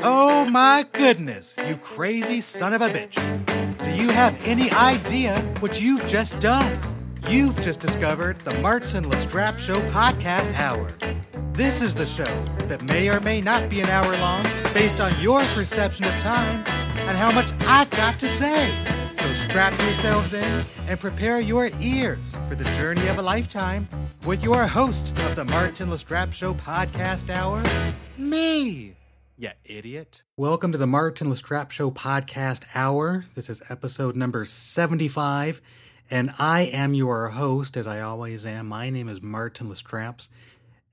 Oh my goodness, you crazy son of a bitch. Do you have any idea what you've just done? You've just discovered the Martz and Lastrapes Show podcast hour. This is the show that may or may not be an hour long based on your perception of time and how much I've got to say. So strap yourselves in and prepare your ears for the journey of a lifetime with your host of the Martin Lastrapes Show podcast hour, me. You idiot. Welcome to the Martin Lastrapes Show podcast hour. This is episode number 75, and I am your host, as I always am. My name is Martin Lastrapes,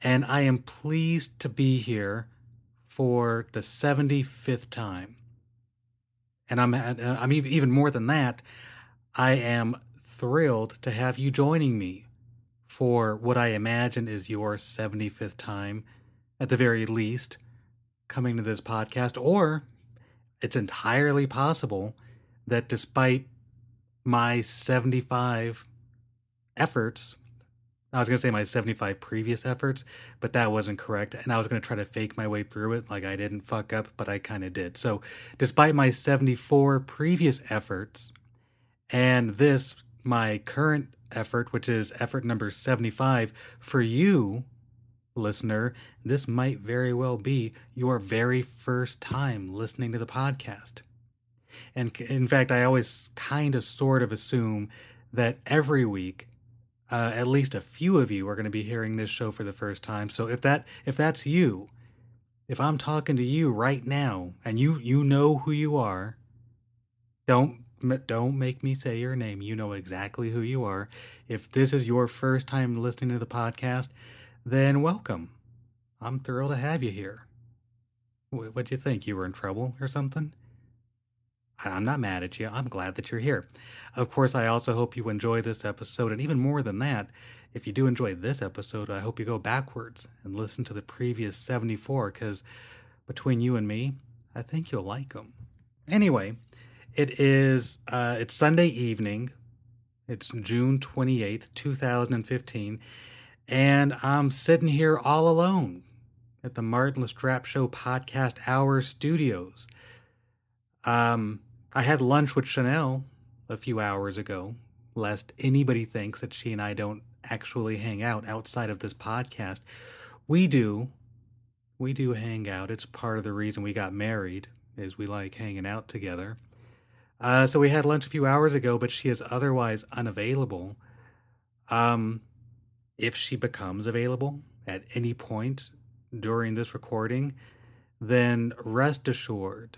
and I am pleased to be here for the 75th time. And I'm, I'm even more than that. I am thrilled to have you joining me for what I imagine is your 75th time, at the very least coming to this podcast, or it's entirely possible that despite my 75 efforts, I was going to say my 75 previous efforts, but that wasn't correct. And I was going to try to fake my way through it like I didn't fuck up, but I kind of did. So, despite my 74 previous efforts and this, my current effort, which is effort number 75, for you, listener, this might very well be your very first time listening to the podcast. And in fact, I always kind of sort of assume that every week, uh, at least a few of you are going to be hearing this show for the first time. So if that if that's you, if I'm talking to you right now and you you know who you are, don't don't make me say your name. You know exactly who you are. If this is your first time listening to the podcast, then welcome. I'm thrilled to have you here. What'd you think? You were in trouble or something? I'm not mad at you. I'm glad that you're here. Of course, I also hope you enjoy this episode. And even more than that, if you do enjoy this episode, I hope you go backwards and listen to the previous 74 because between you and me, I think you'll like them. Anyway, it is uh, it's Sunday evening. It's June 28th, 2015, and I'm sitting here all alone at the Martin Lastrapes Show Podcast Hour Studios. Um, I had lunch with Chanel a few hours ago, lest anybody thinks that she and I don't actually hang out outside of this podcast. We do. We do hang out. It's part of the reason we got married, is we like hanging out together. Uh, so we had lunch a few hours ago, but she is otherwise unavailable. Um, if she becomes available at any point during this recording, then rest assured,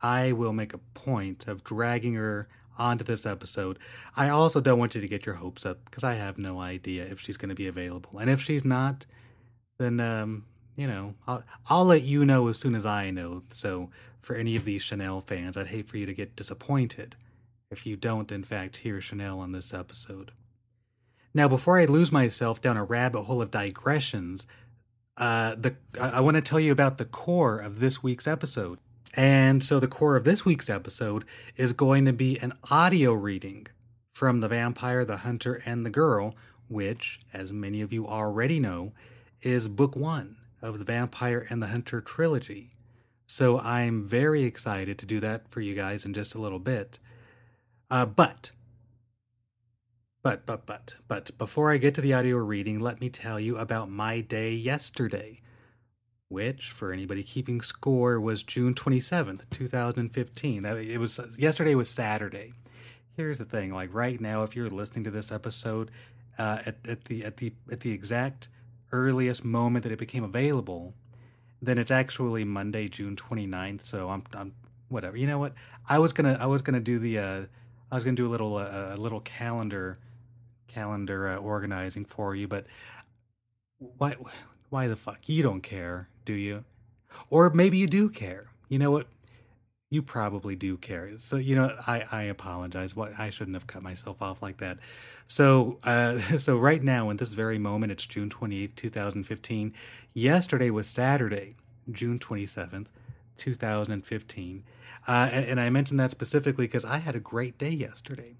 I will make a point of dragging her onto this episode. I also don't want you to get your hopes up because I have no idea if she's going to be available. And if she's not, then um, you know, I'll I'll let you know as soon as I know. So for any of these Chanel fans, I'd hate for you to get disappointed if you don't in fact hear Chanel on this episode. Now, before I lose myself down a rabbit hole of digressions, uh, the I, want to tell you about the core of this week's episode. And so, the core of this week's episode is going to be an audio reading from The Vampire, the Hunter, and the Girl, which, as many of you already know, is book one of the Vampire and the Hunter trilogy. So, I'm very excited to do that for you guys in just a little bit. Uh, but but, but, but, but, before I get to the audio reading, let me tell you about my day yesterday, which, for anybody keeping score, was June 27th, 2015. It was, yesterday was Saturday. Here's the thing, like right now, if you're listening to this episode, uh, at, at the, at the, at the exact earliest moment that it became available, then it's actually Monday, June 29th. So I'm, I'm, whatever. You know what? I was gonna, I was gonna do the, uh, I was gonna do a little, uh, a little calendar calendar uh, organizing for you, but why why the fuck you don't care, do you? Or maybe you do care. You know what? You probably do care. So you know, I I apologize. What I shouldn't have cut myself off like that. So uh, so right now in this very moment, it's June twenty eighth, two thousand fifteen. Yesterday was Saturday, June twenty seventh. 2015. Uh, and, and, I mentioned that specifically because I had a great day yesterday.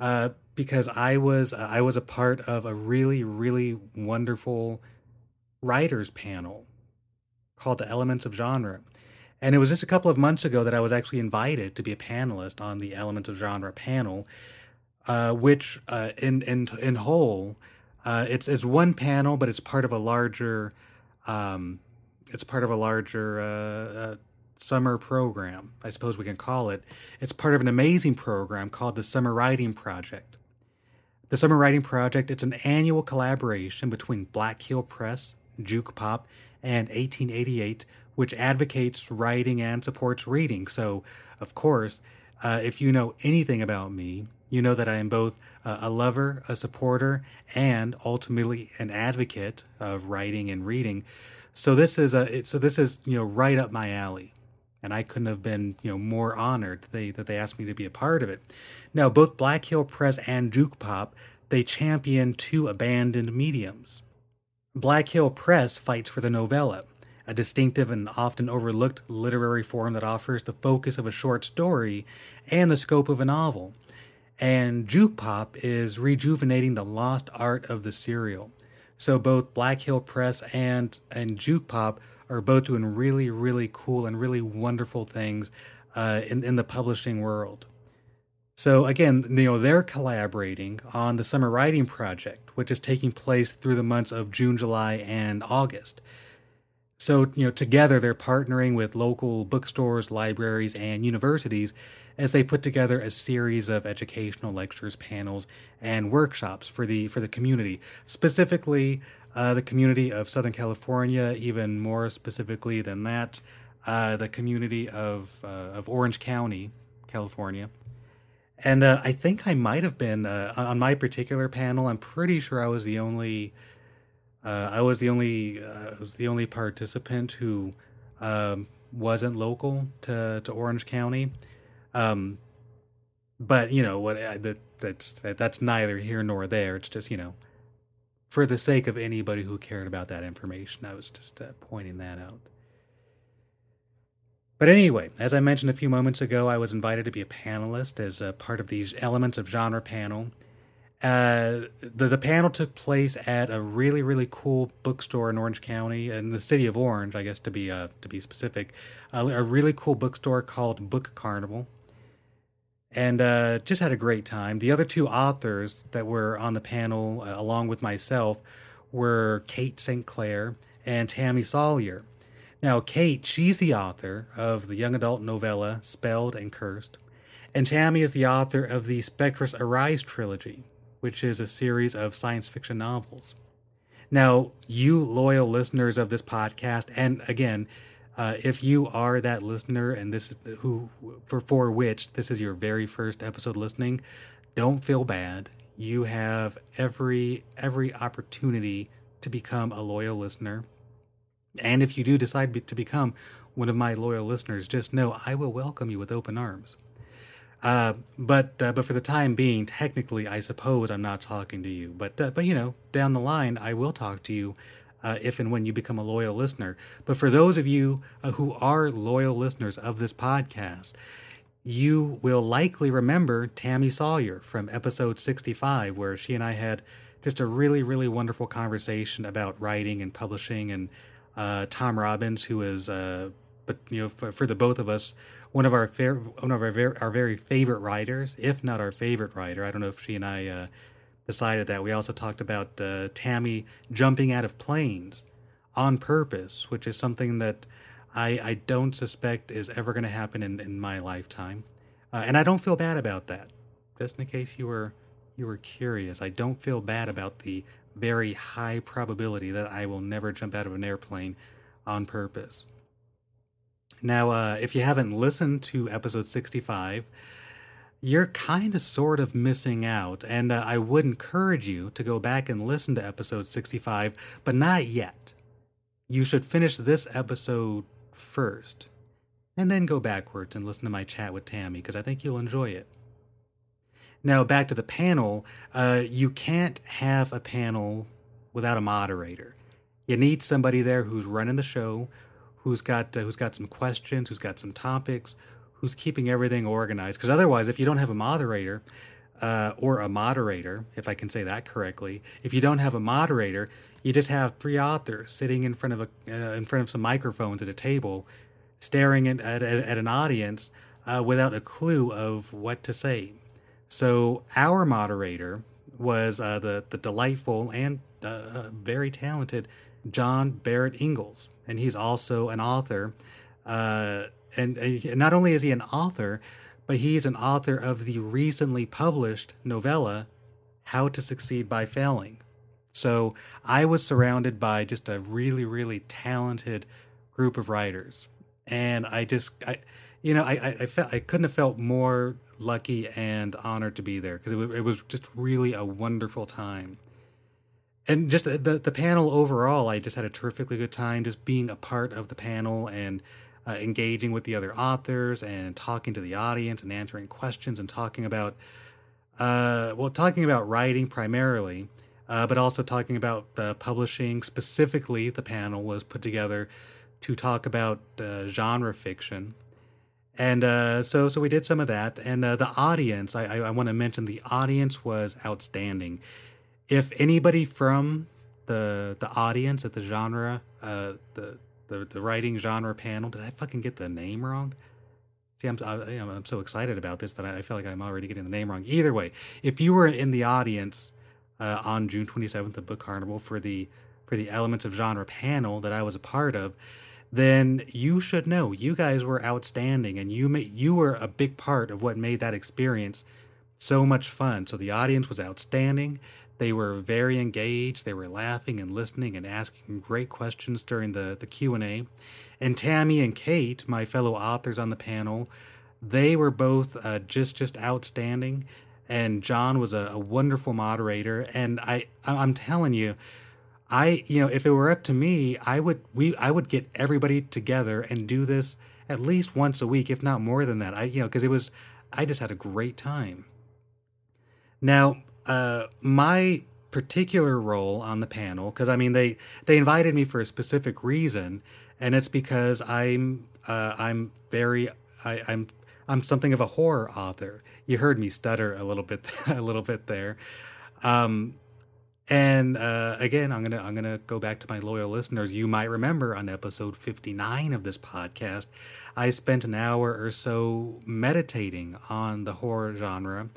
Uh, because I was uh, I was a part of a really really wonderful writers panel called the Elements of Genre, And it was just a couple of months ago that I was actually invited to be a panelist on the Elements of Genre panel, uh, which uh, in in in whole, it's it's one panel, but it's part of a larger, um, it's part of a larger summer program, I suppose we can call it. It's part of an amazing program called the Summer Writing Project. The Summer Writing Project, it's an annual collaboration between Black Hill Press, Juke Pop, and 1888, which advocates writing and supports reading. So, of course, uh, if you know anything about me, you know that I am both uh, a lover, a supporter, and ultimately an advocate of writing and reading. So this is a so this is you know right up my alley and I couldn't have been, you know, more honored that they that they asked me to be a part of it. Now, both Black Hill Press and Juke Pop they champion two abandoned mediums. Black Hill Press fights for the novella, a distinctive and often overlooked literary form that offers the focus of a short story and the scope of a novel. And Juke Pop is rejuvenating the lost art of the serial. So both Black Hill Press and and Juke Pop are both doing really, really cool and really wonderful things uh, in in the publishing world. So again, you know, they're collaborating on the summer writing project, which is taking place through the months of June, July, and August. So, you know, together they're partnering with local bookstores, libraries, and universities as they put together a series of educational lectures, panels, and workshops for the for the community, specifically uh, the community of Southern California, even more specifically than that, uh, the community of uh, of Orange County, California. And uh, I think I might have been uh, on my particular panel. I'm pretty sure I was the only. I was the only. Was the only participant who um, wasn't local to to Orange County. Um, but you know what? That that's that's neither here nor there. It's just you know for the sake of anybody who cared about that information. I was just uh, pointing that out. But anyway, as I mentioned a few moments ago, I was invited to be a panelist as a part of these Elements of Genre panel. Uh, the the panel took place at a really really cool bookstore in Orange County, in the city of Orange, I guess to be uh, to be specific, a really cool bookstore called Book Carnival and uh, just had a great time. The other two authors that were on the panel, uh, along with myself, were Kate St. Clair and Tammy Salyer. Now, Kate, she's the author of the young adult novella Spelled and Cursed, and Tammy is the author of the Spectras Arise trilogy, which is a series of science fiction novels. Now, you loyal listeners of this podcast, and again, uh, if you are that listener and this is who for for which this is your very first episode listening, don't feel bad. You have every every opportunity to become a loyal listener. And if you do decide to become one of my loyal listeners, just know I will welcome you with open arms. Uh, but uh, but for the time being, technically, I suppose I'm not talking to you. But uh, but you know, down the line, I will talk to you uh, if and when you become a loyal listener. But for those of you uh, who are loyal listeners of this podcast, you will likely remember Tammy Salyer from episode 65, where she and I had just a really, really wonderful conversation about writing and publishing. And uh, Tom Robbins, who is, uh, but you know, for, for, the both of us, one of our fair, one of our very, our very favorite writers, if not our favorite writer. I don't know if she and I uh, decided that. We also talked about uh, Tammy jumping out of planes on purpose, which is something that I, I don't suspect is ever going to happen in, in my lifetime. Uh, and I don't feel bad about that. Just in case you were you were curious, I don't feel bad about the very high probability that I will never jump out of an airplane on purpose. Now, uh, if you haven't listened to episode 65, you're kind of sort of missing out. And uh, I would encourage you to go back and listen to episode 65, but not yet. You should finish this episode first, and then go backwards and listen to my chat with Tammy, because I think you'll enjoy it. Now, back to the panel. Uh, you can't have a panel without a moderator. You need somebody there who's running the show, who's got uh, who's got some questions, who's got some topics, who's keeping everything organized. Because otherwise, if you don't have a moderator, uh, or a moderator, if I can say that correctly, if you don't have a moderator, you just have three authors sitting in front of a uh, in front of some microphones at a table, staring at, at, at an audience uh, without a clue of what to say. So our moderator was uh, the the delightful and uh, uh very talented John Barrett Ingalls, and he's also an author. And, and not only is he an author, but he's an author of the recently published novella "How to Succeed by Failing." So I was surrounded by just a really, really talented group of writers, and I just, I, you know, I, I, felt I couldn't have felt more lucky and honored to be there because it was, it was just really a wonderful time. And just the, the, the panel overall, I just had a terrifically good time just being a part of the panel and uh, engaging with the other authors and talking to the audience and answering questions and talking about, uh, well, talking about writing primarily, uh, but also talking about uh, publishing. Specifically, the panel was put together to talk about uh, genre fiction. And uh, so so we did some of that. And the audience i, I, I want to mention the audience was outstanding. If anybody from the the audience at the genre uh, the, the the writing genre panel did i fucking get the name wrong see i'm I, am so excited about this that I, I feel like i'm already getting the name wrong either way if you were in the audience uh, on june 27th at book carnival for the for the elements of genre panel that i was a part of then you should know you guys were outstanding and you made, you were a big part of what made that experience so much fun. So the audience was outstanding. They were very engaged. They were laughing and listening and asking great questions during the the Q&A. And Tammy and Kate, my fellow authors on the panel, they were both uh, just just outstanding and John was a, a wonderful moderator and I I'm telling you I, you know, if it were up to me, I would we I would get everybody together and do this at least once a week, if not more than that. I, you know, because it was I just had a great time. Now, uh, my particular role on the panel, because I mean they they invited me for a specific reason, and it's because I'm uh, I'm very I, I'm I'm something of a horror author. You heard me stutter a little bit a little bit there. Um, and uh, again, I'm gonna I'm gonna go back to my loyal listeners. You might remember on episode 59 of this podcast, I spent an hour or so meditating on the horror genre.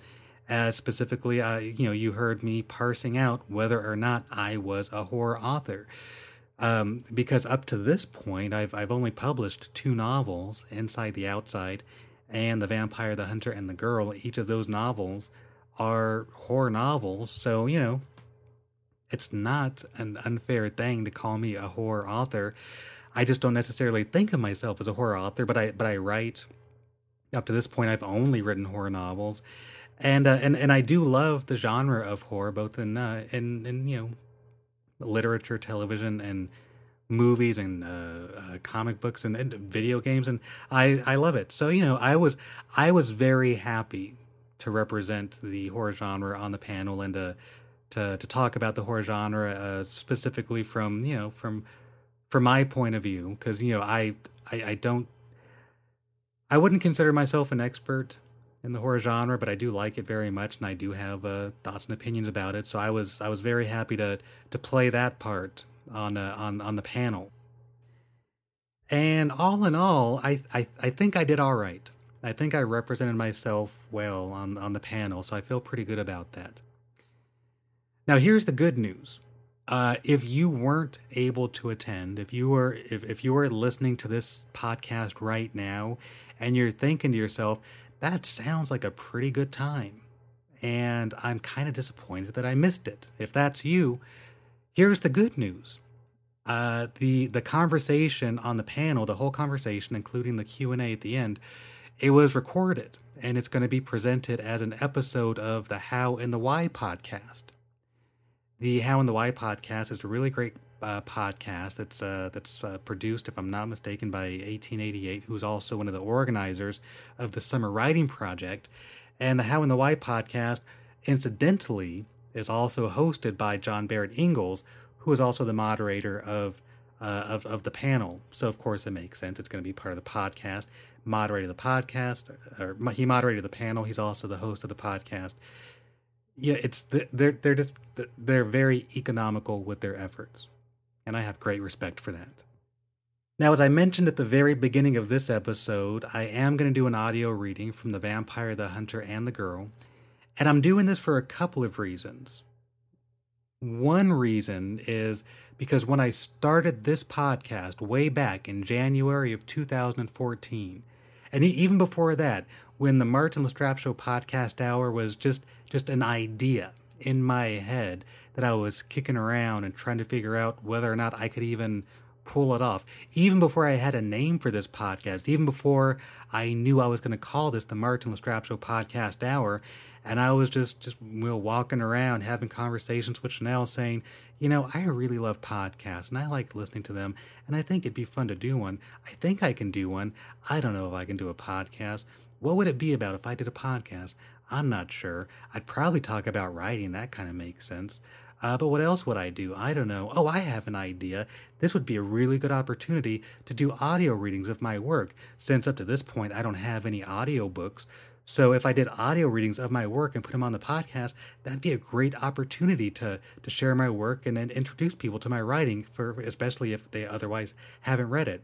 Uh, specifically, uh, you know, you heard me parsing out whether or not I was a horror author. Um, because up to this point, I've I've only published two novels, Inside the Outside, and The Vampire, the Hunter, and the Girl. Each of those novels are horror novels, so you know it's not an unfair thing to call me a horror author. I just don't necessarily think of myself as a horror author, but I but I write. Up to this point, I've only written horror novels, and uh, and and I do love the genre of horror, both in uh, in in you know literature, television, and movies and uh, uh, comic books and, and, video games, and I I love it. So you know, I was I was very happy to represent the horror genre on the panel and to to to talk about the horror genre uh, specifically from you know from from my point of view because you know I, I I don't I wouldn't consider myself an expert in the horror genre, but I do like it very much, and I do have uh, thoughts and opinions about it. So I was I was very happy to to play that part on uh, on on the panel. And all in all, I, I I think I did all right. I think I represented myself well on on the panel, so I feel pretty good about that. Now, here's the good news. Uh, if you weren't able to attend, if you were if, if you were listening to this podcast right now and you're thinking to yourself, that sounds like a pretty good time. And I'm kind of disappointed that I missed it. If that's you, here's the good news. Uh, the the conversation on the panel, the whole conversation, including the Q and A at the end, it was recorded and it's going to be presented as an episode of the How and the Why podcast. The How and the Why podcast is a really great uh, podcast that's uh, that's uh, produced, if I'm not mistaken, by 1888, who's also one of the organizers of the Summer Writing Project. And the How and the Why podcast, incidentally, is also hosted by John Barrett Ingalls, who is also the moderator of uh, of of the panel. So of course it makes sense; it's going to be part of the podcast. Moderated the podcast, or he moderated the panel. He's also the host of the podcast yeah, it's they're they're just they're very economical with their efforts, and I have great respect for that. Now, as I mentioned at the very beginning of this episode, I am going to do an audio reading from The Vampire, the Hunter, and the Girl. And I'm doing this for a couple of reasons. One reason is because when I started this podcast way back in January of 2014, and even before that, when the Martin Lastrapes Show podcast hour was just just an idea in my head that I was kicking around and trying to figure out whether or not I could even pull it off. Even before I had a name for this podcast, even before I knew I was going to call this the Martin Lastrapes Show podcast hour, and I was just just you know, walking around having conversations with Chanel, saying, you know, I really love podcasts and I like listening to them, and I think it'd be fun to do one. I think I can do one. I don't know if I can do a podcast. What would it be about if I did a podcast? I'm not sure. I'd probably talk about writing. That kind of makes sense. Uh, but what else would I do? I don't know. Oh, I have an idea. This would be a really good opportunity to do audio readings of my work, since up to this point I don't have any audio books. So if I did audio readings of my work and put them on the podcast, that'd be a great opportunity to to share my work and then introduce people to my writing for especially if they otherwise haven't read it.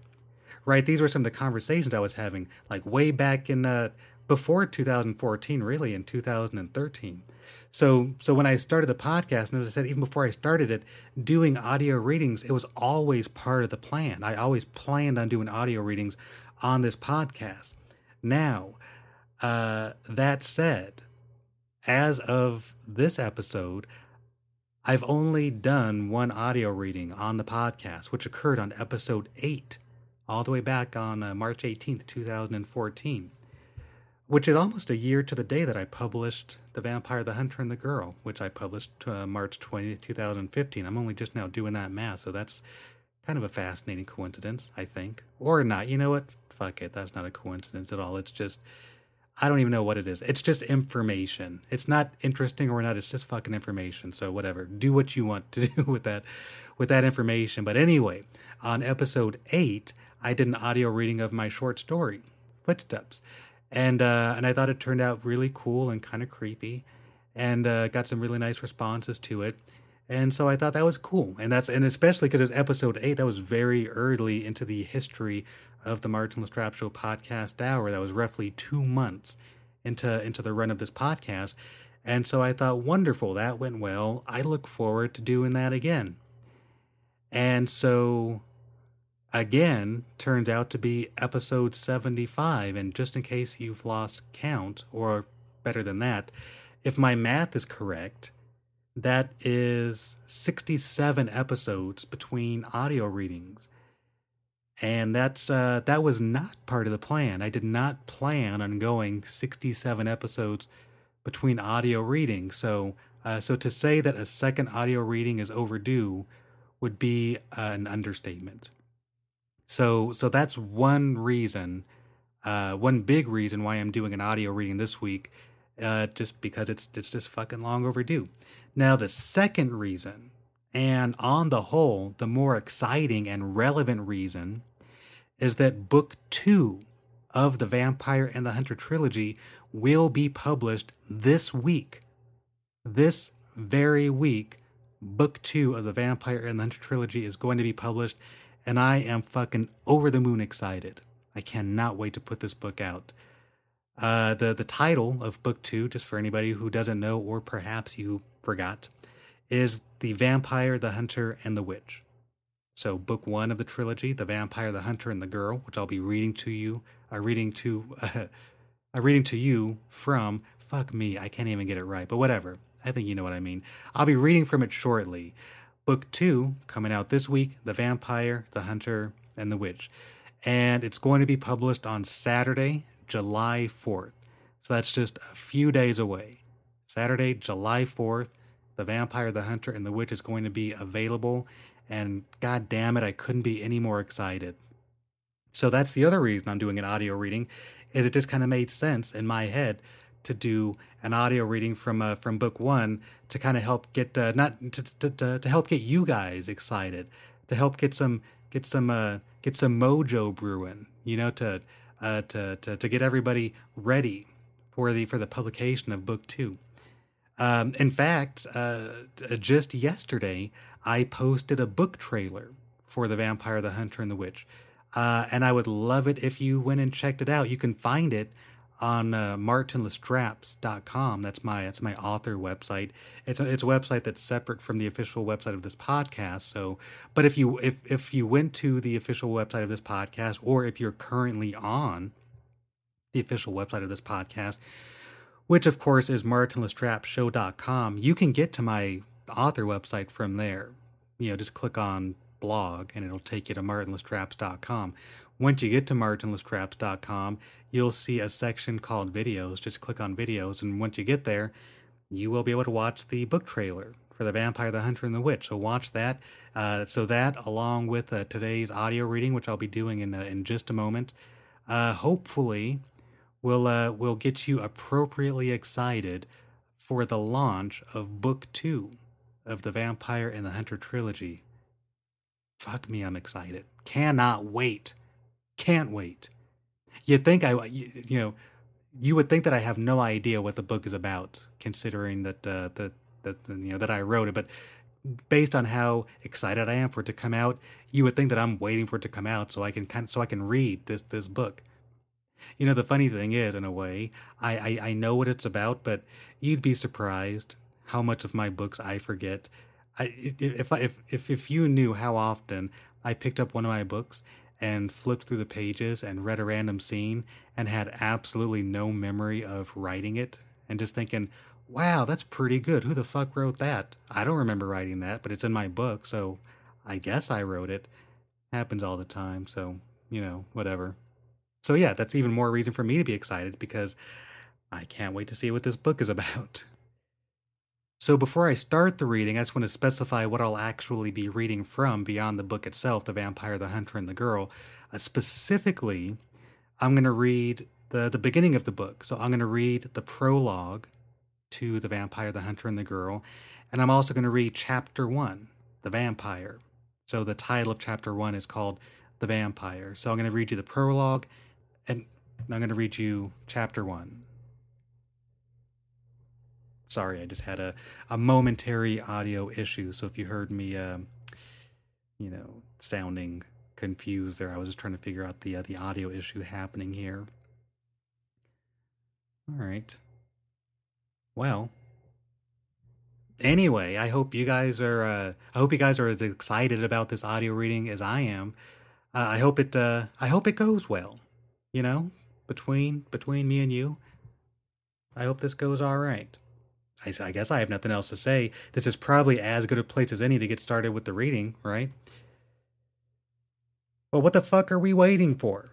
Right? These were some of the conversations I was having like way back in uh, before 2014, really in 2013. So so when I started the podcast, and as I said, even before I started it, doing audio readings, it was always part of the plan. I always planned on doing audio readings on this podcast. Now, uh, that said, as of this episode, I've only done one audio reading on the podcast, which occurred on episode eight, all the way back on uh, March 18th, 2014 which is almost a year to the day that I published The Vampire, the Hunter, and the Girl, which I published uh, March 20th, 2015. I'm only just now doing that math, so that's kind of a fascinating coincidence, I think. Or not. You know what? Fuck it. That's not a coincidence at all. It's just, I don't even know what it is. It's just information. It's not interesting or not. It's just fucking information. So whatever. Do what you want to do with that, with that information. But anyway, on episode eight, I did an audio reading of my short story, Footsteps and uh, and I thought it turned out really cool and kind of creepy, and uh, got some really nice responses to it, and so I thought that was cool, and that's and especially because it's episode eight, that was very early into the history of the Martin Lastrapes Show podcast hour. That was roughly two months into into the run of this podcast, and so I thought, wonderful, that went well. I look forward to doing that again, and so again turns out to be episode 75. And just in case you've lost count, or better than that, if my math is correct, that is 67 episodes between audio readings. And that's uh, that was not part of the plan. I did not plan on going 67 episodes between audio readings. So uh, so to say that a second audio reading is overdue would be uh, an understatement. So so that's one reason, uh, one big reason why I'm doing an audio reading this week, uh, just because it's it's just fucking long overdue. Now the second reason, and on the whole, the more exciting and relevant reason, is that book two of the Vampire and the Hunter trilogy will be published this week. This very week, book two of the Vampire and the Hunter trilogy is going to be published and I am fucking over the moon excited. I cannot wait to put this book out. Uh, the the title of book two, just for anybody who doesn't know or perhaps you forgot, is The Vampire, the Hunter, and the Witch. So book one of the trilogy, The Vampire, the Hunter, and the Girl, which I'll be reading to you, uh, reading to, uh, uh, reading to you from. Fuck me, I can't even get it right, but whatever. I think you know what I mean. I'll be reading from it shortly. Book two coming out this week The Vampire, the Hunter, and the Witch. And it's going to be published on Saturday, July 4th. So that's just a few days away. Saturday, July 4th, The Vampire, the Hunter, and the Witch is going to be available. And god damn it, I couldn't be any more excited. So that's the other reason I'm doing an audio reading, is it just kind of made sense in my head to do an audio reading from uh, from book one to kind of help get uh, not to, to, to, to help get you guys excited to help get some get some uh, get some mojo brewing you know to uh, to, to to get everybody ready for the for the publication of book two um, in fact uh, just yesterday I posted a book trailer for the vampire the hunter and the witch Uh, and I would love it if you went and checked it out. You can find it on uh, martinlastrapes.com. That's my that's my author website. It's a, it's a website that's separate from the official website of this podcast. So, but if you if if you went to the official website of this podcast, or if you're currently on the official website of this podcast, which of course is martinlestrapshow.com, you can get to my author website from there. You know, just click on blog and it'll take you to martinlastrapes.com. Once you get to martinlastrapes.com, you'll see a section called videos. Just click on videos, and once you get there, you will be able to watch the book trailer for The Vampire, the Hunter, and the Witch. So watch that. Uh, so that, along with uh, today's audio reading, which I'll be doing in uh, in just a moment, uh, hopefully will uh, will get you appropriately excited for the launch of Book Two of the Vampire and the Hunter trilogy. Fuck me, I'm excited. Cannot wait. Can't wait. You'd think I, you know, you would think that I have no idea what the book is about, considering that uh, that that you know that I wrote it. But based on how excited I am for it to come out, you would think that I'm waiting for it to come out so I can kind of, so I can read this this book. You know, the funny thing is, in a way, I, I I know what it's about, but you'd be surprised how much of my books I forget. I if I, if if if you knew how often I picked up one of my books and flipped through the pages and read a random scene and had absolutely no memory of writing it and just thinking, wow, that's pretty good. Who the fuck wrote that? I don't remember writing that, but it's in my book, so I guess I wrote it. Happens all the time, so, you know, whatever. So, yeah, that's even more reason for me to be excited because I can't wait to see what this book is about. So, before I start the reading, I just want to specify what I'll actually be reading from beyond the book itself The Vampire, the Hunter, and the Girl. Uh, specifically, I'm going to read the, the beginning of the book. So, I'm going to read the prologue to The Vampire, the Hunter, and the Girl. And I'm also going to read chapter one, The Vampire. So, the title of chapter one is called The Vampire. So, I'm going to read you the prologue and I'm going to read you chapter one. Sorry, I just had a, a momentary audio issue. So if you heard me, uh, you know, sounding confused there, I was just trying to figure out the uh, the audio issue happening here. All right. Well. Anyway, I hope you guys are. Uh, I hope you guys are as excited about this audio reading as I am. Uh, I hope it. Uh, I hope it goes well. You know, between between me and you. I hope this goes all right. I, I guess I have nothing else to say. This is probably as good a place as any to get started with the reading, right? Well, what the fuck are we waiting for?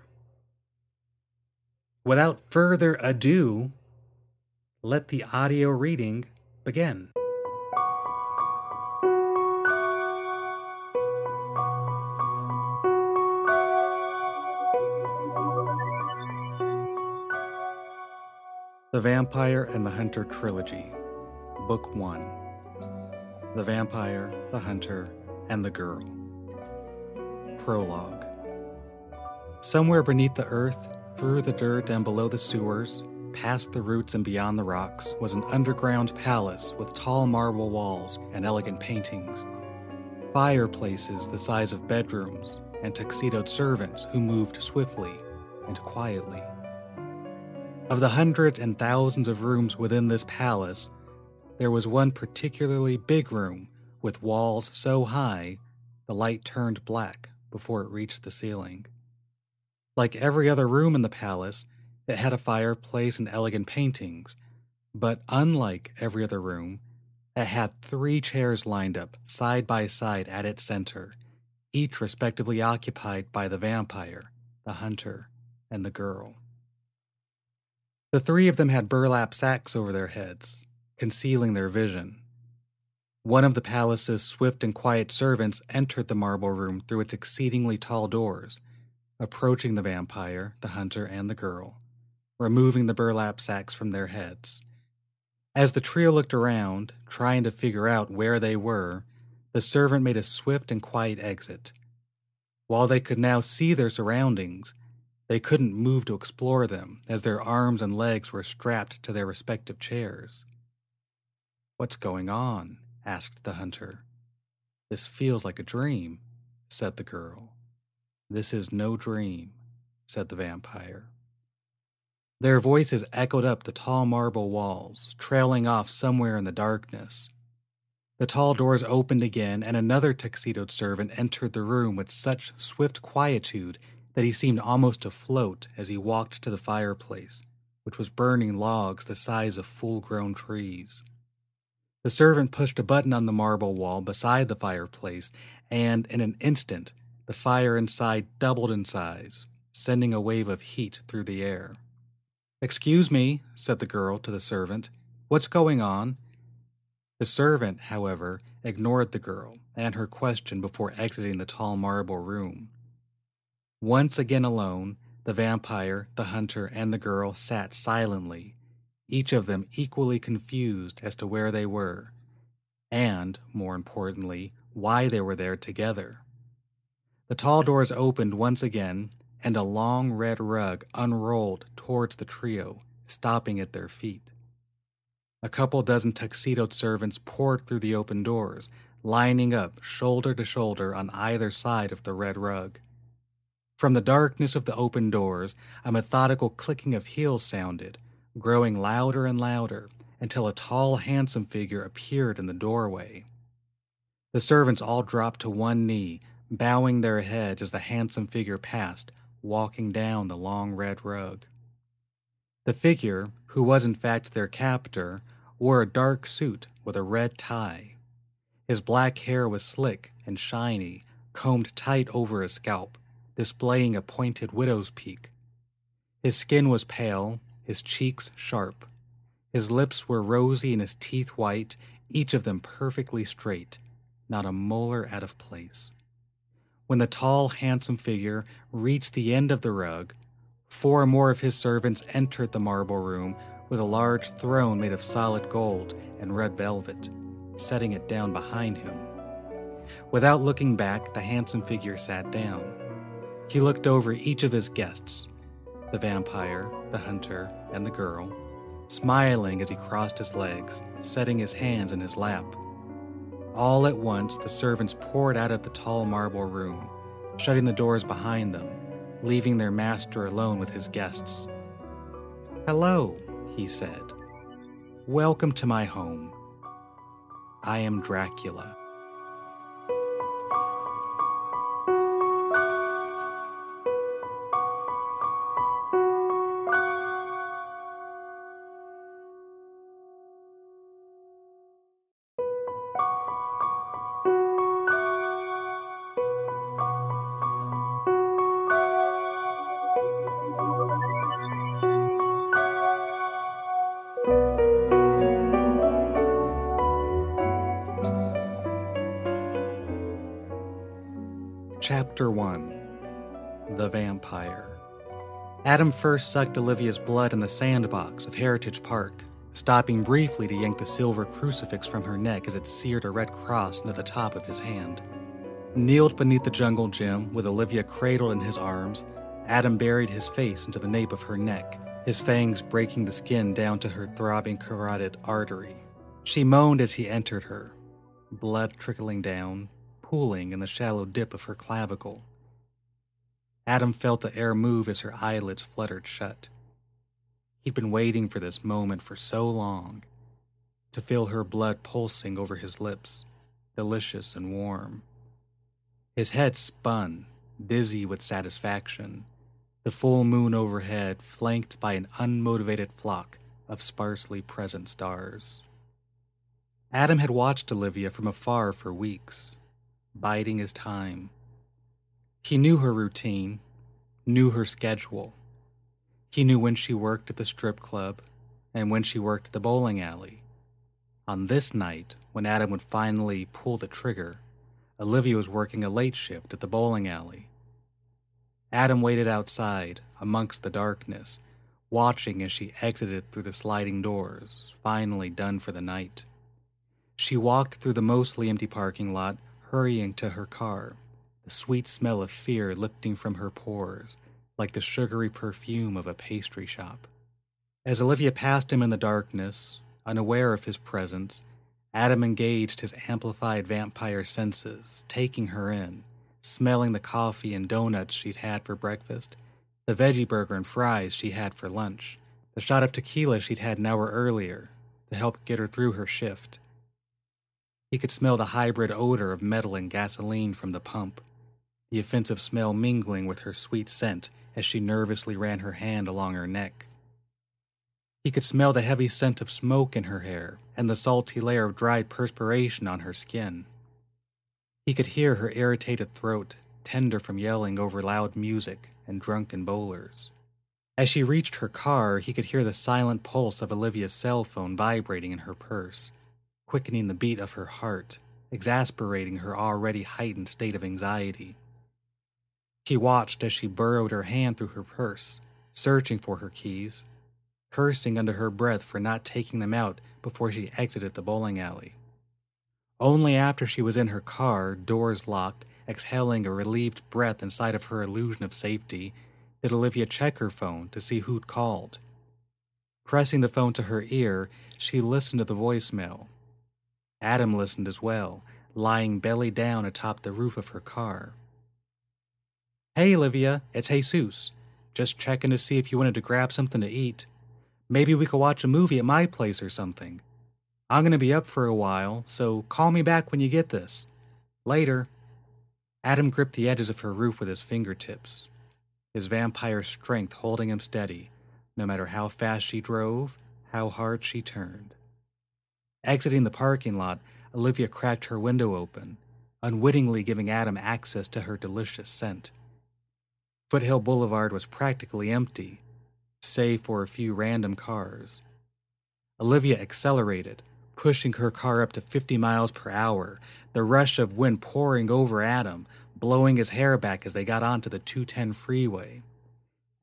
Without further ado, let the audio reading begin. The Vampire and the Hunter Trilogy Book 1 The Vampire, the Hunter, and the Girl. Prologue Somewhere beneath the earth, through the dirt and below the sewers, past the roots and beyond the rocks, was an underground palace with tall marble walls and elegant paintings, fireplaces the size of bedrooms, and tuxedoed servants who moved swiftly and quietly. Of the hundreds and thousands of rooms within this palace, there was one particularly big room with walls so high the light turned black before it reached the ceiling. Like every other room in the palace, it had a fireplace and elegant paintings, but unlike every other room, it had three chairs lined up side by side at its center, each respectively occupied by the vampire, the hunter, and the girl. The three of them had burlap sacks over their heads, concealing their vision. One of the palace's swift and quiet servants entered the marble room through its exceedingly tall doors, approaching the vampire, the hunter, and the girl, removing the burlap sacks from their heads. As the trio looked around, trying to figure out where they were, the servant made a swift and quiet exit. While they could now see their surroundings, they couldn't move to explore them, as their arms and legs were strapped to their respective chairs. What's going on? asked the hunter. This feels like a dream, said the girl. This is no dream, said the vampire. Their voices echoed up the tall marble walls, trailing off somewhere in the darkness. The tall doors opened again, and another tuxedoed servant entered the room with such swift quietude that he seemed almost to float as he walked to the fireplace, which was burning logs the size of full grown trees. The servant pushed a button on the marble wall beside the fireplace, and in an instant the fire inside doubled in size, sending a wave of heat through the air. Excuse me, said the girl to the servant. What's going on? The servant, however, ignored the girl and her question before exiting the tall marble room. Once again alone, the vampire, the hunter, and the girl sat silently, each of them equally confused as to where they were, and, more importantly, why they were there together. The tall doors opened once again, and a long red rug unrolled towards the trio, stopping at their feet. A couple dozen tuxedoed servants poured through the open doors, lining up shoulder to shoulder on either side of the red rug. From the darkness of the open doors, a methodical clicking of heels sounded, growing louder and louder until a tall, handsome figure appeared in the doorway. The servants all dropped to one knee, bowing their heads as the handsome figure passed, walking down the long red rug. The figure, who was in fact their captor, wore a dark suit with a red tie. His black hair was slick and shiny, combed tight over his scalp, displaying a pointed widow's peak. His skin was pale, his cheeks sharp. His lips were rosy and his teeth white, each of them perfectly straight, not a molar out of place. When the tall, handsome figure reached the end of the rug, Four more of his servants entered the marble room with a large throne made of solid gold and red velvet, setting it down behind him. Without looking back, the handsome figure sat down. He looked over each of his guests the vampire, the hunter, and the girl, smiling as he crossed his legs, setting his hands in his lap. All at once, the servants poured out of the tall marble room, shutting the doors behind them leaving their master alone with his guests. Hello, he said. Welcome to my home. I am Dracula. Chapter 1 The Vampire Adam first sucked Olivia's blood in the sandbox of Heritage Park, stopping briefly to yank the silver crucifix from her neck as it seared a red cross into the top of his hand. Kneeled beneath the jungle gym with Olivia cradled in his arms, Adam buried his face into the nape of her neck, his fangs breaking the skin down to her throbbing carotid artery. She moaned as he entered her, blood trickling down, pooling in the shallow dip of her clavicle. Adam felt the air move as her eyelids fluttered shut. He'd been waiting for this moment for so long to feel her blood pulsing over his lips, delicious and warm. His head spun, dizzy with satisfaction, the full moon overhead flanked by an unmotivated flock of sparsely present stars. Adam had watched Olivia from afar for weeks, biding his time. He knew her routine, knew her schedule. He knew when she worked at the strip club and when she worked at the bowling alley. On this night, when Adam would finally pull the trigger, Olivia was working a late shift at the bowling alley. Adam waited outside, amongst the darkness, watching as she exited through the sliding doors, finally done for the night. She walked through the mostly empty parking lot hurrying to her car, the sweet smell of fear lifting from her pores like the sugary perfume of a pastry shop. As Olivia passed him in the darkness, unaware of his presence, Adam engaged his amplified vampire senses, taking her in, smelling the coffee and donuts she'd had for breakfast, the veggie burger and fries she had for lunch, the shot of tequila she'd had an hour earlier to help get her through her shift. He could smell the hybrid odor of metal and gasoline from the pump, the offensive smell mingling with her sweet scent as she nervously ran her hand along her neck. He could smell the heavy scent of smoke in her hair and the salty layer of dried perspiration on her skin. He could hear her irritated throat, tender from yelling over loud music and drunken bowlers. As she reached her car, he could hear the silent pulse of Olivia's cell phone vibrating in her purse, quickening the beat of her heart, exasperating her already heightened state of anxiety. He watched as she burrowed her hand through her purse, searching for her keys, cursing under her breath for not taking them out before she exited the bowling alley. Only after she was in her car, doors locked, exhaling a relieved breath inside of her illusion of safety, did Olivia check her phone to see who'd called. Pressing the phone to her ear, she listened to the voicemail. Adam listened as well, lying belly down atop the roof of her car. Hey, Olivia, it's Jesus. Just checking to see if you wanted to grab something to eat. Maybe we could watch a movie at my place or something. I'm going to be up for a while, so call me back when you get this. Later. Adam gripped the edges of her roof with his fingertips, his vampire strength holding him steady, no matter how fast she drove, how hard she turned. Exiting the parking lot, Olivia cracked her window open, unwittingly giving Adam access to her delicious scent. Foothill Boulevard was practically empty, save for a few random cars. Olivia accelerated, pushing her car up to 50 miles per hour, the rush of wind pouring over Adam, blowing his hair back as they got onto the 210 freeway.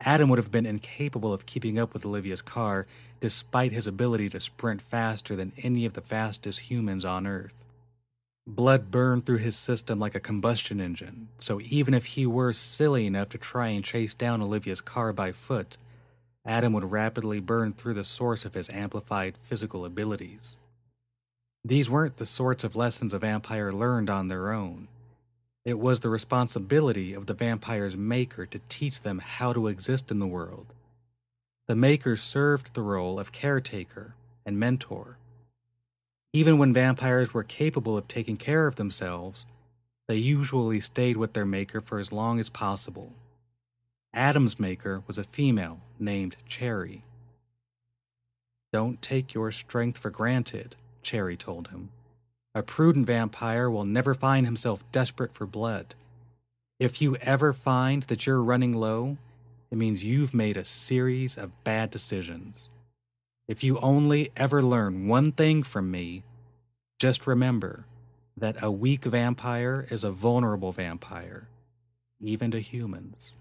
Adam would have been incapable of keeping up with Olivia's car, despite his ability to sprint faster than any of the fastest humans on Earth. Blood burned through his system like a combustion engine, so even if he were silly enough to try and chase down Olivia's car by foot, Adam would rapidly burn through the source of his amplified physical abilities. These weren't the sorts of lessons a vampire learned on their own. It was the responsibility of the vampire's maker to teach them how to exist in the world. The maker served the role of caretaker and mentor. Even when vampires were capable of taking care of themselves, they usually stayed with their maker for as long as possible. Adam's maker was a female named Cherry. Don't take your strength for granted, Cherry told him. A prudent vampire will never find himself desperate for blood. If you ever find that you're running low, it means you've made a series of bad decisions. If you only ever learn one thing from me, just remember that a weak vampire is a vulnerable vampire, even to humans.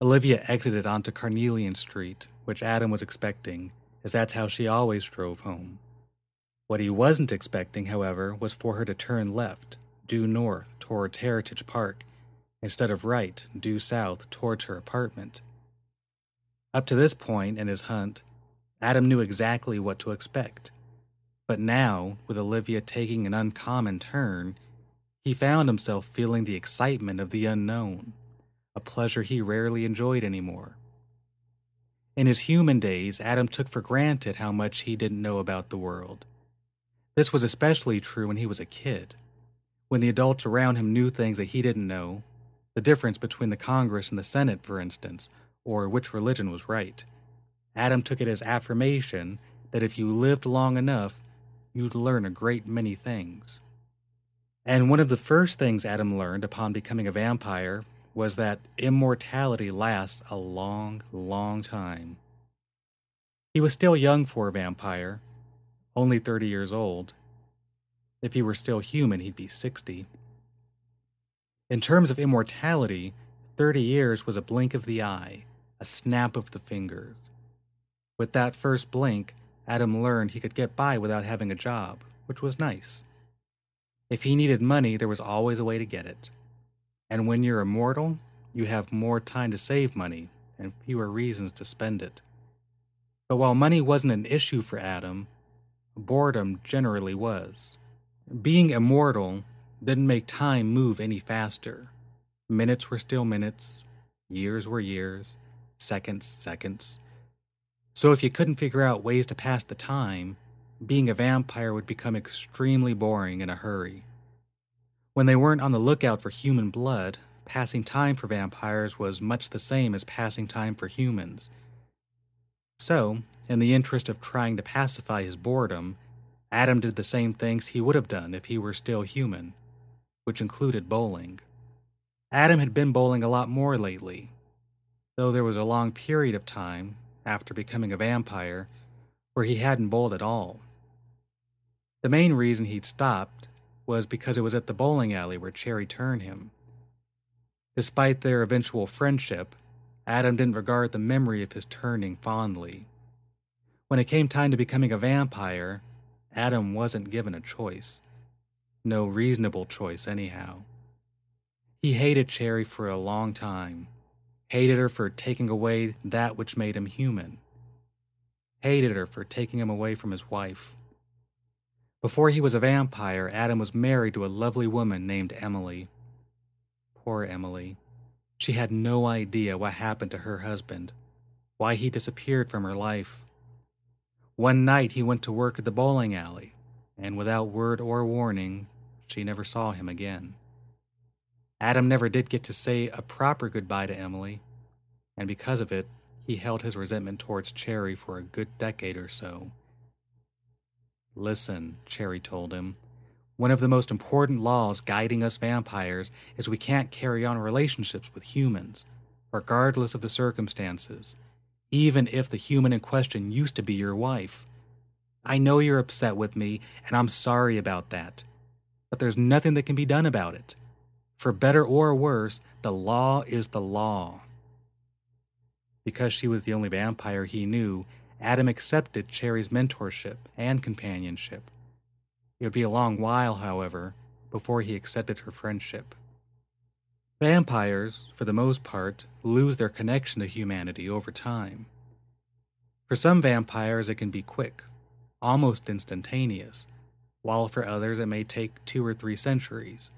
Olivia exited onto Carnelian Street, which Adam was expecting, as that's how she always drove home. What he wasn't expecting, however, was for her to turn left, due north towards Heritage Park, instead of right, due south towards her apartment. Up to this point in his hunt, Adam knew exactly what to expect. But now, with Olivia taking an uncommon turn, he found himself feeling the excitement of the unknown, a pleasure he rarely enjoyed anymore. In his human days, Adam took for granted how much he didn't know about the world. This was especially true when he was a kid, when the adults around him knew things that he didn't know, the difference between the Congress and the Senate, for instance, or which religion was right. Adam took it as affirmation that if you lived long enough, you'd learn a great many things. And one of the first things Adam learned upon becoming a vampire was that immortality lasts a long, long time. He was still young for a vampire, only 30 years old. If he were still human, he'd be 60. In terms of immortality, 30 years was a blink of the eye, a snap of the fingers. With that first blink, Adam learned he could get by without having a job, which was nice. If he needed money, there was always a way to get it. And when you're immortal, you have more time to save money and fewer reasons to spend it. But while money wasn't an issue for Adam, boredom generally was. Being immortal didn't make time move any faster, Minutes were still minutes, years were years, seconds, seconds. So if you couldn't figure out ways to pass the time, being a vampire would become extremely boring in a hurry. When they weren't on the lookout for human blood, passing time for vampires was much the same as passing time for humans. So, in the interest of trying to pacify his boredom, Adam did the same things he would have done if he were still human, which included bowling. Adam had been bowling a lot more lately, though there was a long period of time, after becoming a vampire, where he hadn't bowled at all. The main reason he'd stopped was because it was at the bowling alley where Cherry turned him. Despite their eventual friendship, Adam didn't regard the memory of his turning fondly. When it came time to becoming a vampire, Adam wasn't given a choice. No reasonable choice, anyhow. He hated Cherry for a long time, hated her for taking away that which made him human, hated her for taking him away from his wife. Before he was a vampire, Adam was married to a lovely woman named Emily. Poor Emily. She had no idea what happened to her husband, why he disappeared from her life. One night he went to work at the bowling alley, and without word or warning, she never saw him again. Adam never did get to say a proper goodbye to Emily, and because of it, he held his resentment towards Cherry for a good decade or so. Listen, Cherry told him. One of the most important laws guiding us vampires is we can't carry on relationships with humans, regardless of the circumstances, even if the human in question used to be your wife. I know you're upset with me, and I'm sorry about that, but there's nothing that can be done about it. For better or worse, the law is the law. Because she was the only vampire he knew, Adam accepted Cherry's mentorship and companionship. It would be a long while, however, before he accepted her friendship. Vampires, for the most part, lose their connection to humanity over time. For some vampires, it can be quick, almost instantaneous, while for others, it may take two or three centuries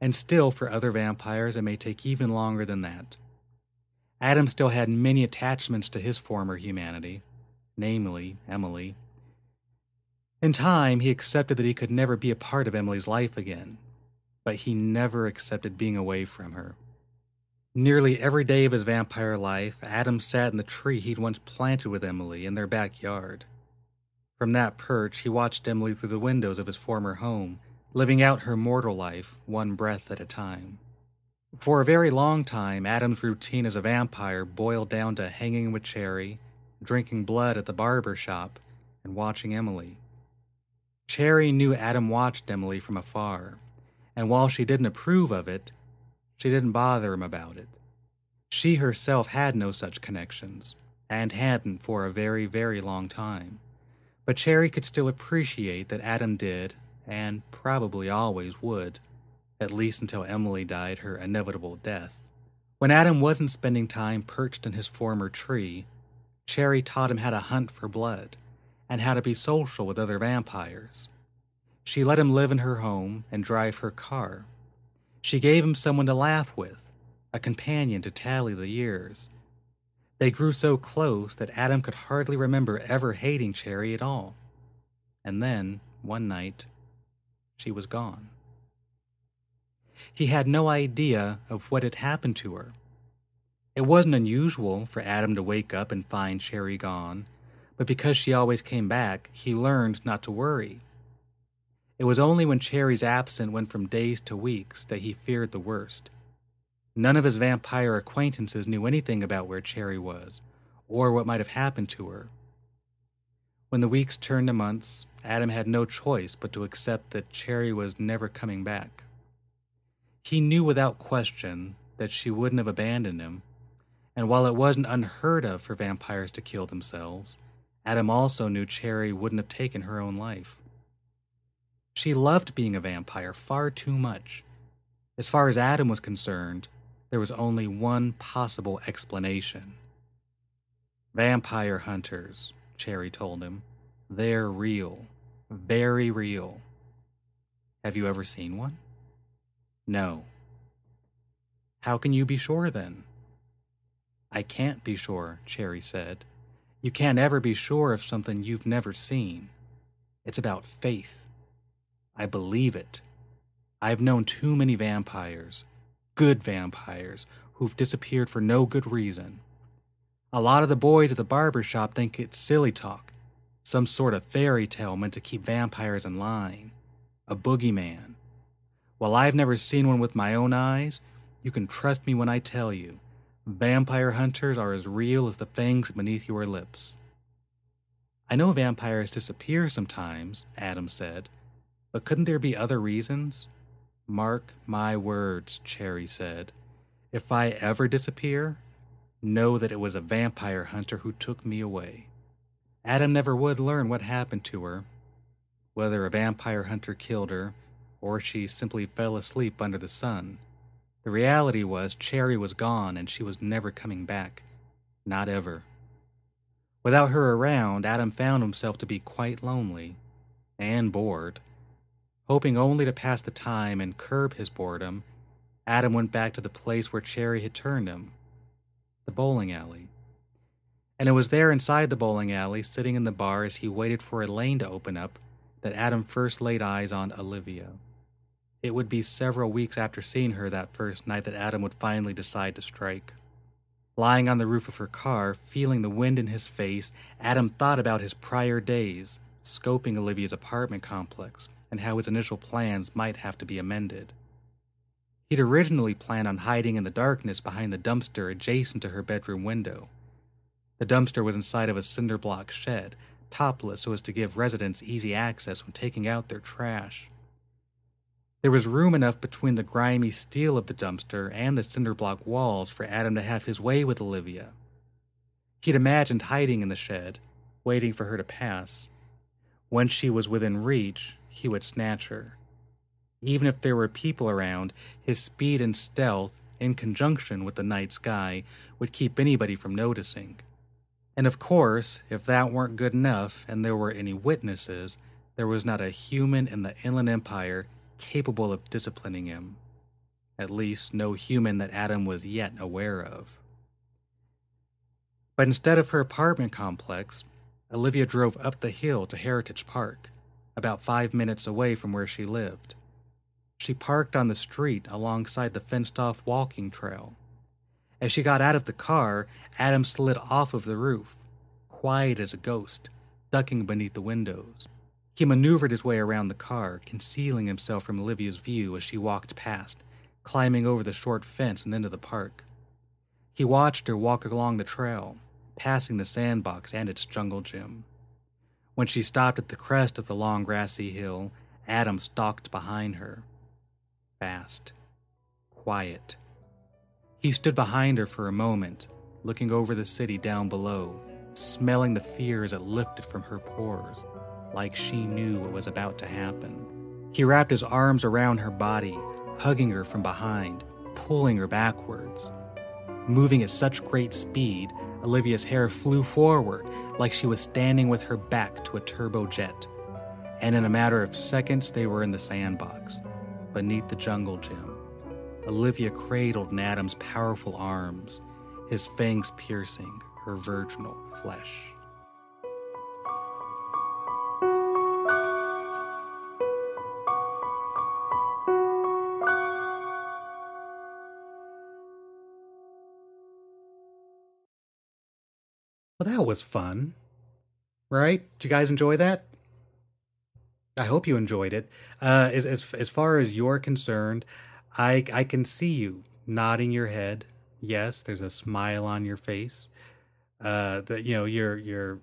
and still for other vampires it may take even longer than that. Adam still had many attachments to his former humanity, namely Emily. In time, he accepted that he could never be a part of Emily's life again, but he never accepted being away from her. Nearly every day of his vampire life, Adam sat in the tree he'd once planted with Emily in their backyard. From that perch, he watched Emily through the windows of his former home living out her mortal life one breath at a time. For a very long time, Adam's routine as a vampire boiled down to hanging with Cherry, drinking blood at the barber shop, and watching Emily. Cherry knew Adam watched Emily from afar, and while she didn't approve of it, she didn't bother him about it. She herself had no such connections, and hadn't for a very, very long time. But Cherry could still appreciate that Adam did and probably always would, at least until Emily died her inevitable death. When Adam wasn't spending time perched in his former tree, Cherry taught him how to hunt for blood and how to be social with other vampires. She let him live in her home and drive her car. She gave him someone to laugh with, a companion to tally the years. They grew so close that Adam could hardly remember ever hating Cherry at all. And then, one night, she was gone. He had no idea of what had happened to her. It wasn't unusual for Adam to wake up and find Cherry gone, but because she always came back, he learned not to worry. It was only when Cherry's absence went from days to weeks that he feared the worst. None of his vampire acquaintances knew anything about where Cherry was, or what might have happened to her. When the weeks turned to months, Adam had no choice but to accept that Cherry was never coming back. He knew without question that she wouldn't have abandoned him, and while it wasn't unheard of for vampires to kill themselves, Adam also knew Cherry wouldn't have taken her own life. She loved being a vampire far too much. As far as Adam was concerned, there was only one possible explanation. Vampire hunters, Cherry told him. They're real. Very real. Have you ever seen one? No. How can you be sure then? I can't be sure, Cherry said. You can't ever be sure of something you've never seen. It's about faith. I believe it. I've known too many vampires, good vampires, who've disappeared for no good reason. A lot of the boys at the barber shop think it's silly talk, some sort of fairy tale meant to keep vampires in line, a boogeyman. While I've never seen one with my own eyes, you can trust me when I tell you, vampire hunters are as real as the fangs beneath your lips. I know vampires disappear sometimes, Adam said, but couldn't there be other reasons? Mark my words, Cherry said. If I ever disappear, know that it was a vampire hunter who took me away. Adam never would learn what happened to her, whether a vampire hunter killed her or she simply fell asleep under the sun. The reality was Cherry was gone and she was never coming back. Not ever. Without her around, Adam found himself to be quite lonely and bored. Hoping only to pass the time and curb his boredom, Adam went back to the place where Cherry had turned him the bowling alley. And it was there inside the bowling alley, sitting in the bar as he waited for a lane to open up, that Adam first laid eyes on Olivia. It would be several weeks after seeing her that first night that Adam would finally decide to strike. Lying on the roof of her car, feeling the wind in his face, Adam thought about his prior days, scoping Olivia's apartment complex, and how his initial plans might have to be amended. He'd originally planned on hiding in the darkness behind the dumpster adjacent to her bedroom window. The dumpster was inside of a cinder block shed, topless so as to give residents easy access when taking out their trash. There was room enough between the grimy steel of the dumpster and the cinder block walls for Adam to have his way with Olivia. He'd imagined hiding in the shed, waiting for her to pass. Once she was within reach, he would snatch her. Even if there were people around, his speed and stealth, in conjunction with the night sky, would keep anybody from noticing. And of course, if that weren't good enough and there were any witnesses, there was not a human in the Inland Empire capable of disciplining him. At least, no human that Adam was yet aware of. But instead of her apartment complex, Olivia drove up the hill to Heritage Park, about five minutes away from where she lived. She parked on the street alongside the fenced off walking trail. As she got out of the car, Adam slid off of the roof, quiet as a ghost, ducking beneath the windows. He maneuvered his way around the car, concealing himself from Olivia's view as she walked past, climbing over the short fence and into the park. He watched her walk along the trail, passing the sandbox and its jungle gym. When she stopped at the crest of the long grassy hill, Adam stalked behind her. Fast. Quiet. He stood behind her for a moment, looking over the city down below, smelling the fears that lifted from her pores like she knew what was about to happen. He wrapped his arms around her body, hugging her from behind, pulling her backwards. Moving at such great speed, Olivia's hair flew forward like she was standing with her back to a turbojet. And in a matter of seconds, they were in the sandbox, beneath the jungle gym. Olivia cradled in Adam's powerful arms, his fangs piercing her virginal flesh. Was fun. Right? Did you guys enjoy that? I hope you enjoyed it. Uh, as, as as far as you're concerned, I I can see you nodding your head. Yes, there's a smile on your face. Uh, that you know you're you're.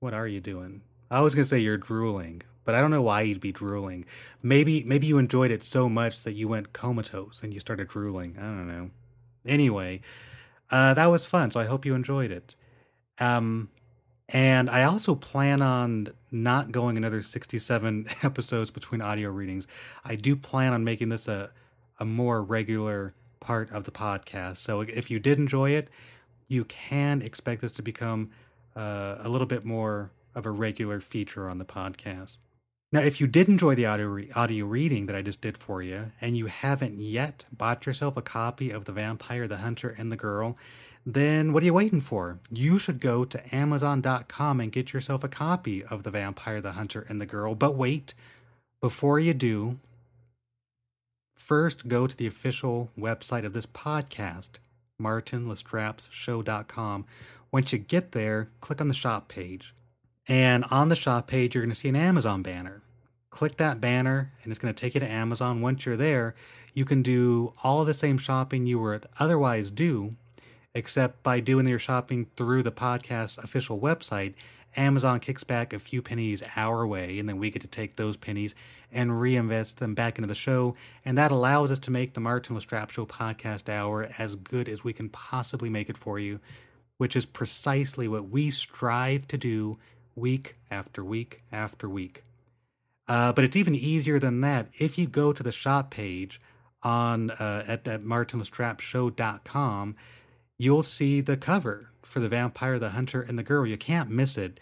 What are you doing? I was gonna say you're drooling, but I don't know why you'd be drooling. Maybe maybe you enjoyed it so much that you went comatose and you started drooling. I don't know. Anyway, uh, that was fun. So I hope you enjoyed it. Um, and I also plan on not going another 67 episodes between audio readings. I do plan on making this a, a more regular part of the podcast. So if you did enjoy it, you can expect this to become uh, a little bit more of a regular feature on the podcast. Now, if you did enjoy the audio, re- audio reading that I just did for you, and you haven't yet bought yourself a copy of The Vampire, the Hunter, and the Girl, then what are you waiting for? You should go to Amazon.com and get yourself a copy of The Vampire, the Hunter, and the Girl. But wait, before you do, first go to the official website of this podcast, martinlastrapesshow.com. Once you get there, click on the shop page. And on the shop page, you're going to see an Amazon banner. Click that banner, and it's going to take you to Amazon. Once you're there, you can do all the same shopping you would otherwise do, except by doing your shopping through the podcast official website. Amazon kicks back a few pennies our way, and then we get to take those pennies and reinvest them back into the show. And that allows us to make the Martin Lastrapes Show podcast hour as good as we can possibly make it for you, which is precisely what we strive to do week after week after week. Uh, but it's even easier than that. If you go to the shop page on uh, at, at martinlastrapesshow.com, you'll see the cover for the vampire, the hunter, and the girl. You can't miss it.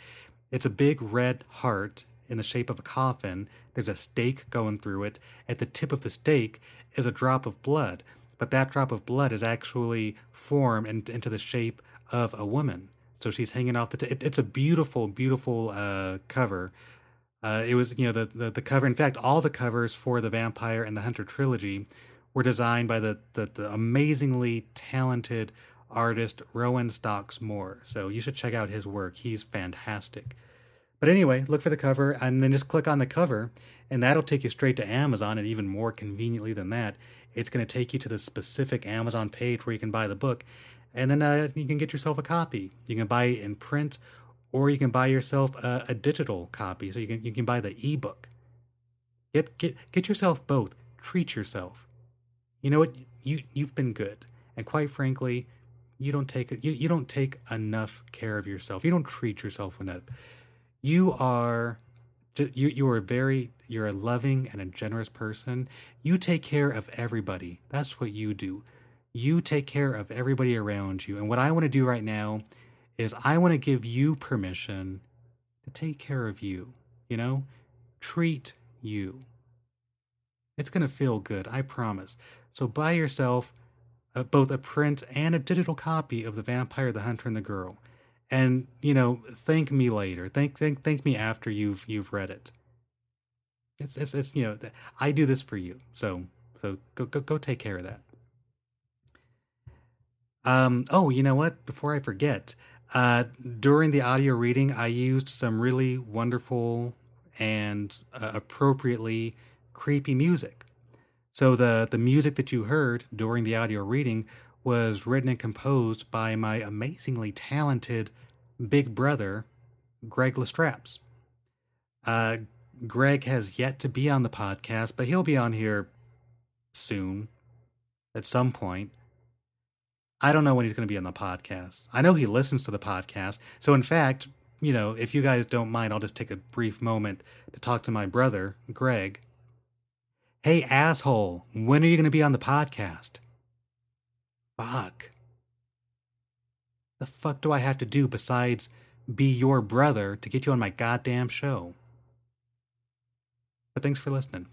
It's a big red heart in the shape of a coffin. There's a stake going through it. At the tip of the stake is a drop of blood, but that drop of blood is actually formed in, into the shape of a woman. So she's hanging off the. T- it, it's a beautiful, beautiful uh, cover. Uh, it was, you know, the, the the cover. In fact, all the covers for the Vampire and the Hunter trilogy were designed by the the, the amazingly talented artist Rowan Stocks Moore. So you should check out his work. He's fantastic. But anyway, look for the cover and then just click on the cover, and that'll take you straight to Amazon. And even more conveniently than that, it's going to take you to the specific Amazon page where you can buy the book and then uh, you can get yourself a copy. You can buy it in print, or you can buy yourself a, a digital copy. So you can you can buy the ebook. Get get get yourself both. Treat yourself. You know what? You you've been good, and quite frankly, you don't take you, you don't take enough care of yourself. You don't treat yourself enough. You are you you are very you're a loving and a generous person. You take care of everybody. That's what you do you take care of everybody around you. And what I want to do right now is I want to give you permission to take care of you, you know, treat you. It's going to feel good, I promise. So buy yourself uh, both a print and a digital copy of The Vampire, the Hunter, and the Girl. And, you know, thank me later. Thank thank thank me after you've you've read it. It's it's, it's you know, I do this for you. So so go go go take care of that. Um, oh, you know what? Before I forget, uh, during the audio reading, I used some really wonderful and uh, appropriately creepy music. So the the music that you heard during the audio reading was written and composed by my amazingly talented big brother, Greg Lastrapes. Uh, Greg has yet to be on the podcast, but he'll be on here soon, at some point. I don't know when he's going to be on the podcast. I know he listens to the podcast. So, in fact, you know, if you guys don't mind, I'll just take a brief moment to talk to my brother, Greg. Hey, asshole, when are you going to be on the podcast? Fuck. The fuck do I have to do besides be your brother to get you on my goddamn show? But thanks for listening.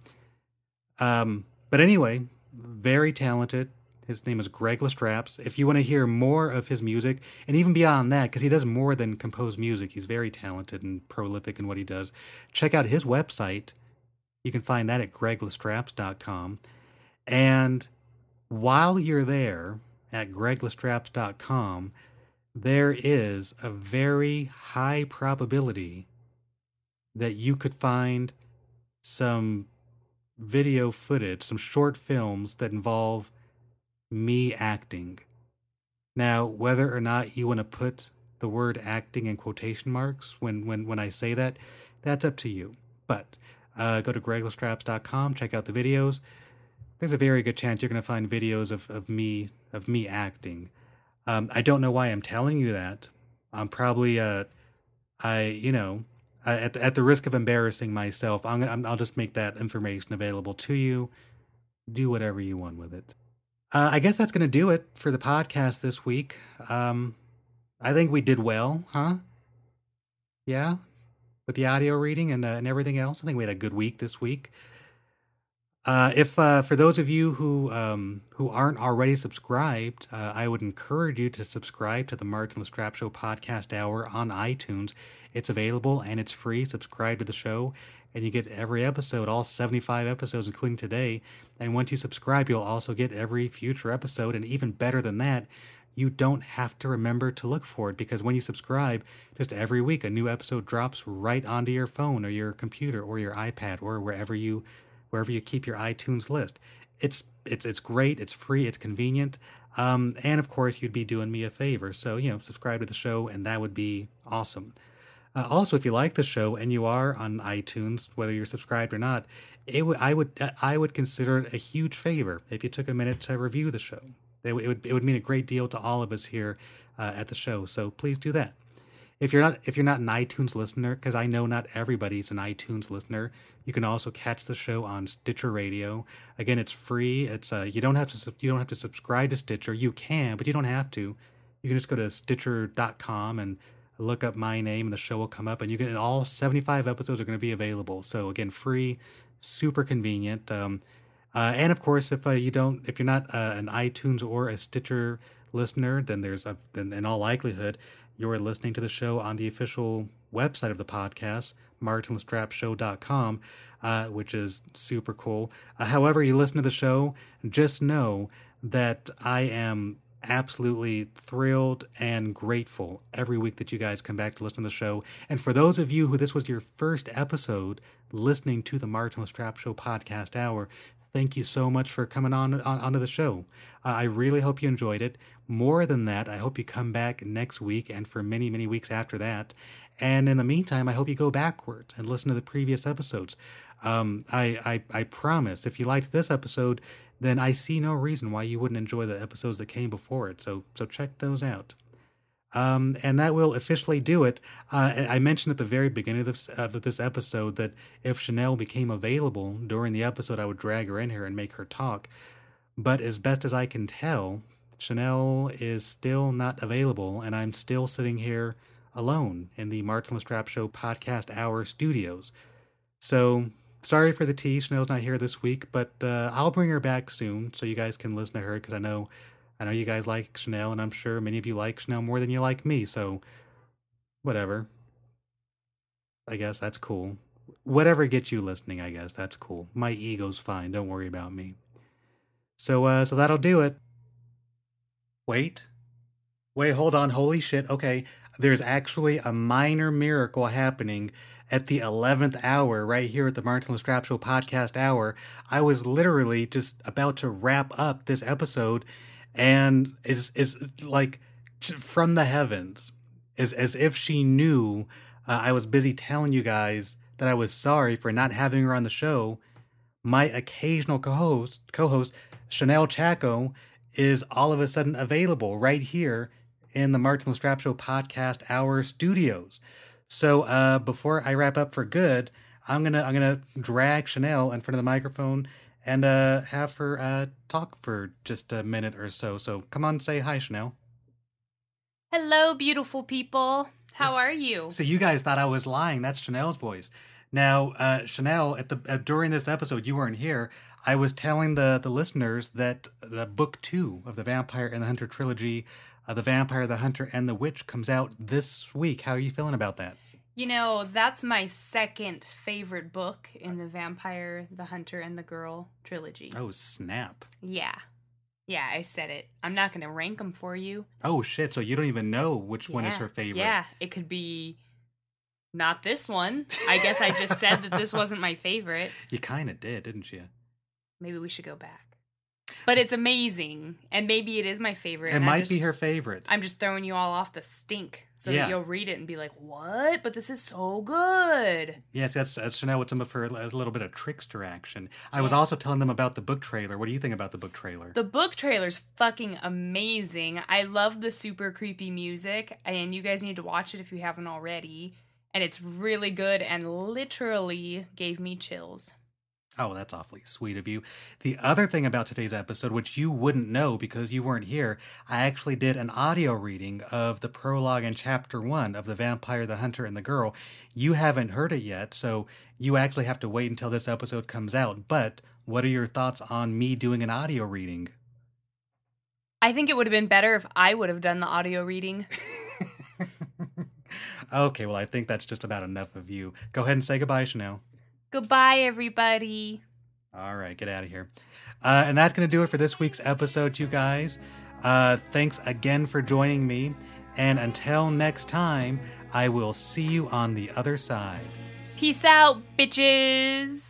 Um, but anyway, very talented, his name is Greg Lastrapes. If you want to hear more of his music, and even beyond that, because he does more than compose music, he's very talented and prolific in what he does, check out his website. You can find that at greglastrapes.com. And while you're there at greglastrapes.com, there is a very high probability that you could find some video footage, some short films that involve me acting. Now, whether or not you want to put the word acting in quotation marks when, when, when I say that, that's up to you. But uh, go to greglastrapes.com, check out the videos. There's a very good chance you're going to find videos of, of me of me acting. Um, I don't know why I'm telling you that. I'm probably uh, I you know at the, at the risk of embarrassing myself, I'm, I'm I'll just make that information available to you. Do whatever you want with it. Uh, I guess that's going to do it for the podcast this week. Um, I think we did well, huh? Yeah? with the audio reading and uh, and everything else. I think we had a good week this week. Uh, if uh, for those of you who um, who aren't already subscribed, uh, I would encourage you to subscribe to the Martin Lastrapes Show podcast hour on iTunes. It's available and it's free. Subscribe to the show, and you get every episode, all seventy five episodes, including today. And once you subscribe, you'll also get every future episode, and even better than that, you don't have to remember to look for it because when you subscribe, just every week a new episode drops right onto your phone or your computer or your iPad or wherever you wherever you keep your iTunes list. It's it's it's great. It's free. It's convenient. Um, and of course, you'd be doing me a favor. So you know, subscribe to the show, and that would be awesome. Uh, also, if you like the show and you are on iTunes, whether you're subscribed or not, it would I would I would consider it a huge favor if you took a minute to review the show. It, it would it would mean a great deal to all of us here uh, at the show. So please do that. If you're not if you're not an iTunes listener, because I know not everybody's an iTunes listener, you can also catch the show on Stitcher Radio. Again, it's free. It's uh, you don't have to you don't have to subscribe to Stitcher. You can, but you don't have to. You can just go to Stitcher.com and look up my name, and the show will come up. And you can all 75 episodes are going to be available. So again, free, super convenient. Um, uh, and of course, if uh, you don't, if you're not uh, an iTunes or a Stitcher listener, then there's a, then in all likelihood you're listening to the show on the official website of the podcast, martinlastrapesshow.com, uh, which is super cool. Uh, however, you listen to the show, just know that I am absolutely thrilled and grateful every week that you guys come back to listen to the show. And for those of you who this was your first episode listening to the Martin Lastrapes Show podcast hour, thank you so much for coming on, on onto the show. Uh, I really hope you enjoyed it. More than that, I hope you come back next week and for many, many weeks after that. And in the meantime, I hope you go backwards and listen to the previous episodes. Um, I, I, I promise, if you liked this episode, then I see no reason why you wouldn't enjoy the episodes that came before it. So, so check those out. Um, and that will officially do it. Uh, I mentioned at the very beginning of this, of this episode that if Chanel became available during the episode, I would drag her in here and make her talk. But as best as I can tell, Chanel is still not available, and I'm still sitting here alone in the Martin Lastrapes Show podcast hour studios. So sorry for the tea. Chanel's not here this week, but uh, I'll bring her back soon so you guys can listen to her because I know I know you guys like Chanel, and I'm sure many of you like Chanel more than you like me. So whatever. I guess that's cool. Whatever gets you listening, I guess that's cool. My ego's fine. Don't worry about me. So uh, so that'll do it. Wait. Wait, hold on. Holy shit. Okay. There's actually a minor miracle happening at the 11th hour right here at the Martin Lastrapes Show podcast hour. I was literally just about to wrap up this episode and is is like from the heavens is as if she knew uh, I was busy telling you guys that I was sorry for not having her on the show. My occasional co-host co-host Chanel Chaco is all of a sudden available right here in the Martin Lastrapes Show podcast hour studios. So uh, before I wrap up for good, I'm gonna I'm gonna drag Chanel in front of the microphone and uh, have her uh, talk for just a minute or so. So come on, say hi, Chanel. Hello, beautiful people. How are you? So you guys thought I was lying. That's Chanel's voice. Now, uh, Chanel, at the uh, during this episode, you weren't here. I was telling the the listeners that the book two of the Vampire and the Hunter trilogy, uh, the Vampire, the Hunter, and the Witch, comes out this week. How are you feeling about that? You know, that's my second favorite book in the Vampire, the Hunter, and the Girl trilogy. Oh snap! Yeah, yeah, I said it. I'm not going to rank them for you. Oh shit! So you don't even know which yeah. one is her favorite? Yeah, it could be not this one. I guess I just said that this wasn't my favorite. You kind of did, didn't you? Maybe we should go back. But it's amazing, and maybe it is my favorite. It might just, be her favorite. I'm just throwing you all off the stink so Yeah. that you'll read it and be like, "What? But this is so good." Yes, that's, that's Chanel with some of her a little bit of trickster action. I was also telling them about the book trailer. What do you think about the book trailer? The book trailer's fucking amazing. I love the super creepy music, and you guys need to watch it if you haven't already. And it's really good and literally gave me chills. Oh, that's awfully sweet of you. The other thing about today's episode, which you wouldn't know because you weren't here, I actually did an audio reading of the prologue in chapter one of The Vampire, the Hunter, and the Girl. You haven't heard it yet, so you actually have to wait until this episode comes out. But what are your thoughts on me doing an audio reading? I think it would have been better if I would have done the audio reading. okay, well, I think that's just about enough of you. Go ahead and say goodbye, Chanel. Goodbye, everybody. All right, get out of here. Uh, and that's going to do it for this week's episode, you guys. Uh, thanks again for joining me. And until next time, I will see you on the other side. Peace out, bitches.